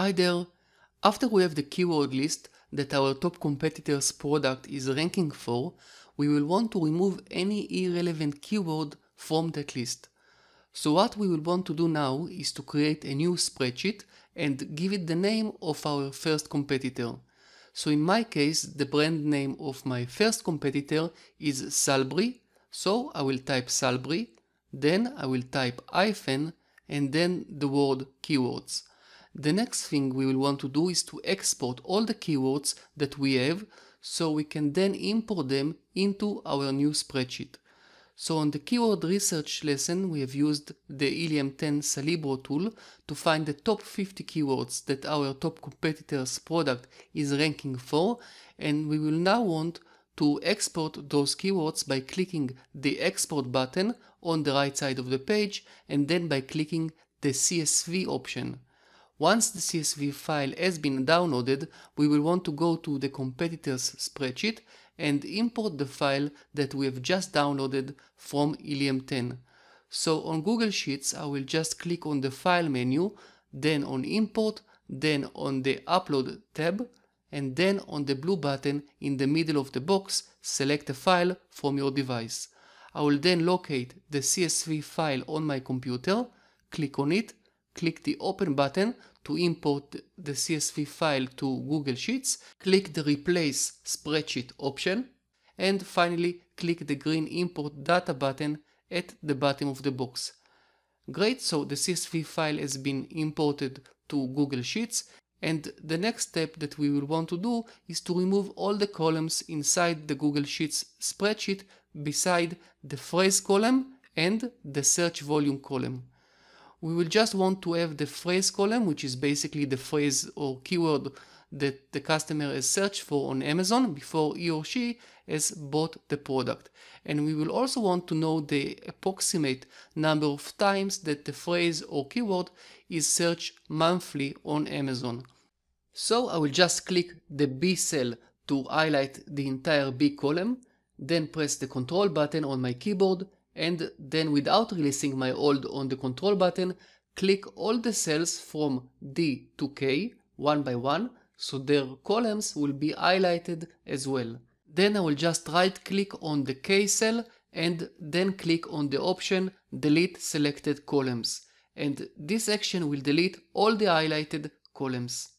Hi there. After we have the keyword list that our top competitor's product is ranking for, we will want to remove any irrelevant keyword from that list. So what we will want to do now is to create a new spreadsheet and give it the name of our first competitor. So in my case, the brand name of my first competitor is Salbri, so I will type Salbri, then I will type hyphen and then the word keywords. The next thing we will want to do is to export all the keywords that we have so we can then import them into our new spreadsheet. So on the keyword research lesson we have used the Helium 10 Cerebro tool to find the top 50 keywords that our top competitor's product is ranking for and we will now want to export those keywords by clicking the export button on the right side of the page and then by clicking the CSV option. Once the CSV file has been downloaded, we will want to go to the competitor's spreadsheet and import the file that we have just downloaded from Helium 10. So on Google Sheets, I will just click on the File menu, then on Import, then on the Upload tab, and then on the blue button in the middle of the box, select a file from your device. I will then locate the CSV file on my computer, click on it, click the Open button to import the CSV file to Google Sheets, click the Replace Spreadsheet option, and finally click the green Import Data button at the bottom of the box. Great, so the CSV file has been imported to Google Sheets and the next step that we will want to do is to remove all the columns inside the Google Sheets spreadsheet beside the phrase column and the search volume column we will just want to have the phrase column, which is basically the phrase or keyword that the customer has searched for on Amazon before he or she has bought the product. And we will also want to know the approximate number of times that the phrase or keyword is searched monthly on Amazon. So I will just click the B cell to highlight the entire B column, then press the control button on my keyboard and then without releasing my hold on the control button, click all the cells from D to K one by one so their columns will be highlighted as well. Then I will just right click on the K cell and then click on the option delete selected columns and this action will delete all the highlighted columns.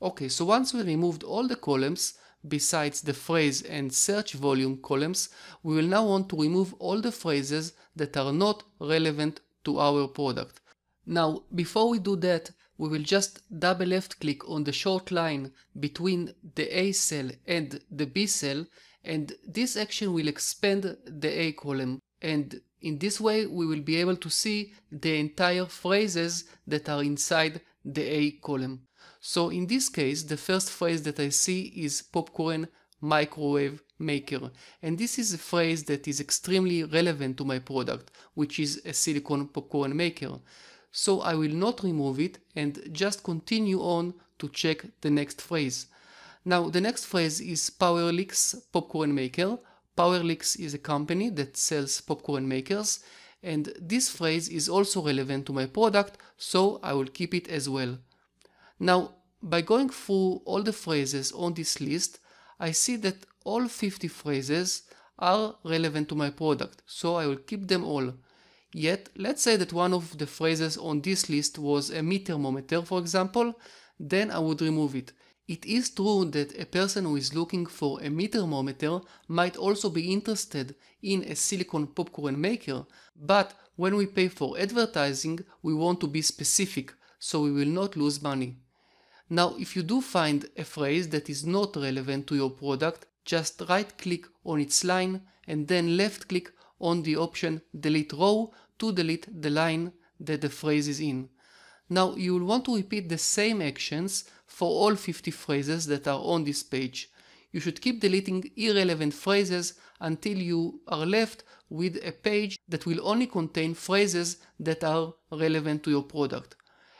Okay, so once we removed all the columns, besides the phrase and search volume columns, we will now want to remove all the phrases that are not relevant to our product. Now, before we do that, we will just double left click on the short line between the A cell and the B cell and this action will expand the A column and in this way we will be able to see the entire phrases that are inside the A column. So in this case, the first phrase that I see is popcorn microwave maker. And this is a phrase that is extremely relevant to my product, which is a silicone popcorn maker. So I will not remove it and just continue on to check the next phrase. Now the next phrase is Powerlix popcorn maker. Powerlix is a company that sells popcorn makers and this phrase is also relevant to my product so I will keep it as well. Now, by going through all the phrases on this list, I see that all 50 phrases are relevant to my product, so I will keep them all. Yet, let's say that one of the phrases on this list was a meat thermometer, for example, then I would remove it. It is true that a person who is looking for a meat thermometer might also be interested in a silicon popcorn maker, but when we pay for advertising, we want to be specific, so we will not lose money. Now, if you do find a phrase that is not relevant to your product, just right click on its line and then left click on the option delete row to delete the line that the phrase is in. Now you will want to repeat the same actions for all 50 phrases that are on this page. You should keep deleting irrelevant phrases until you are left with a page that will only contain phrases that are relevant to your product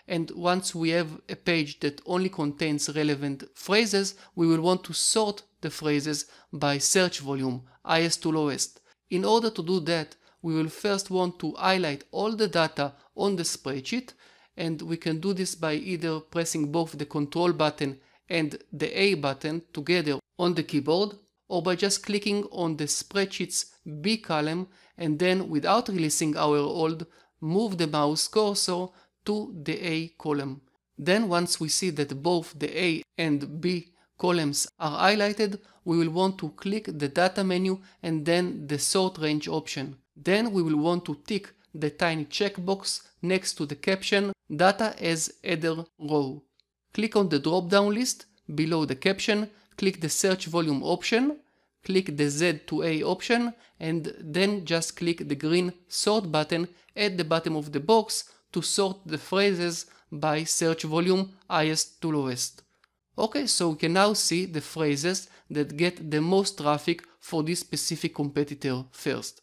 and once we have a page that only contains relevant phrases, we will want to sort the phrases by search volume, highest to lowest. In order to do that, we will first want to highlight all the data on the spreadsheet and we can do this by either pressing both the control button and the A button together on the keyboard or by just clicking on the spreadsheet's B column and then without releasing our hold move the mouse cursor to the A column. Then once we see that both the A and B columns are highlighted, we will want to click the data menu and then the sort range option. Then we will want to tick the tiny checkbox next to the caption data as header row. Click on the drop down list below the caption, click the search volume option, click the Z to A option and then just click the green sort button at the bottom of the box to sort the phrases by search volume highest to lowest. Okay, so we can now see the phrases that get the most traffic for this specific competitor first.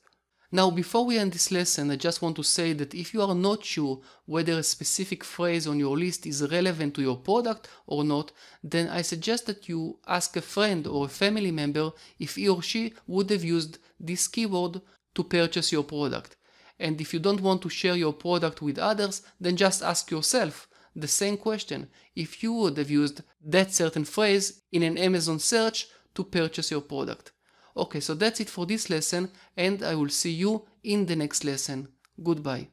Now before we end this lesson I just want to say that if you are not sure whether a specific phrase on your list is relevant to your product or not, then I suggest that you ask a friend or a family member if he or she would have used this keyword to purchase your product. And if you don't want to share your product with others, then just ask yourself the same question if you would have used that certain phrase in an Amazon search to purchase your product. Okay, so that's it for this lesson and I will see you in the next lesson. Goodbye.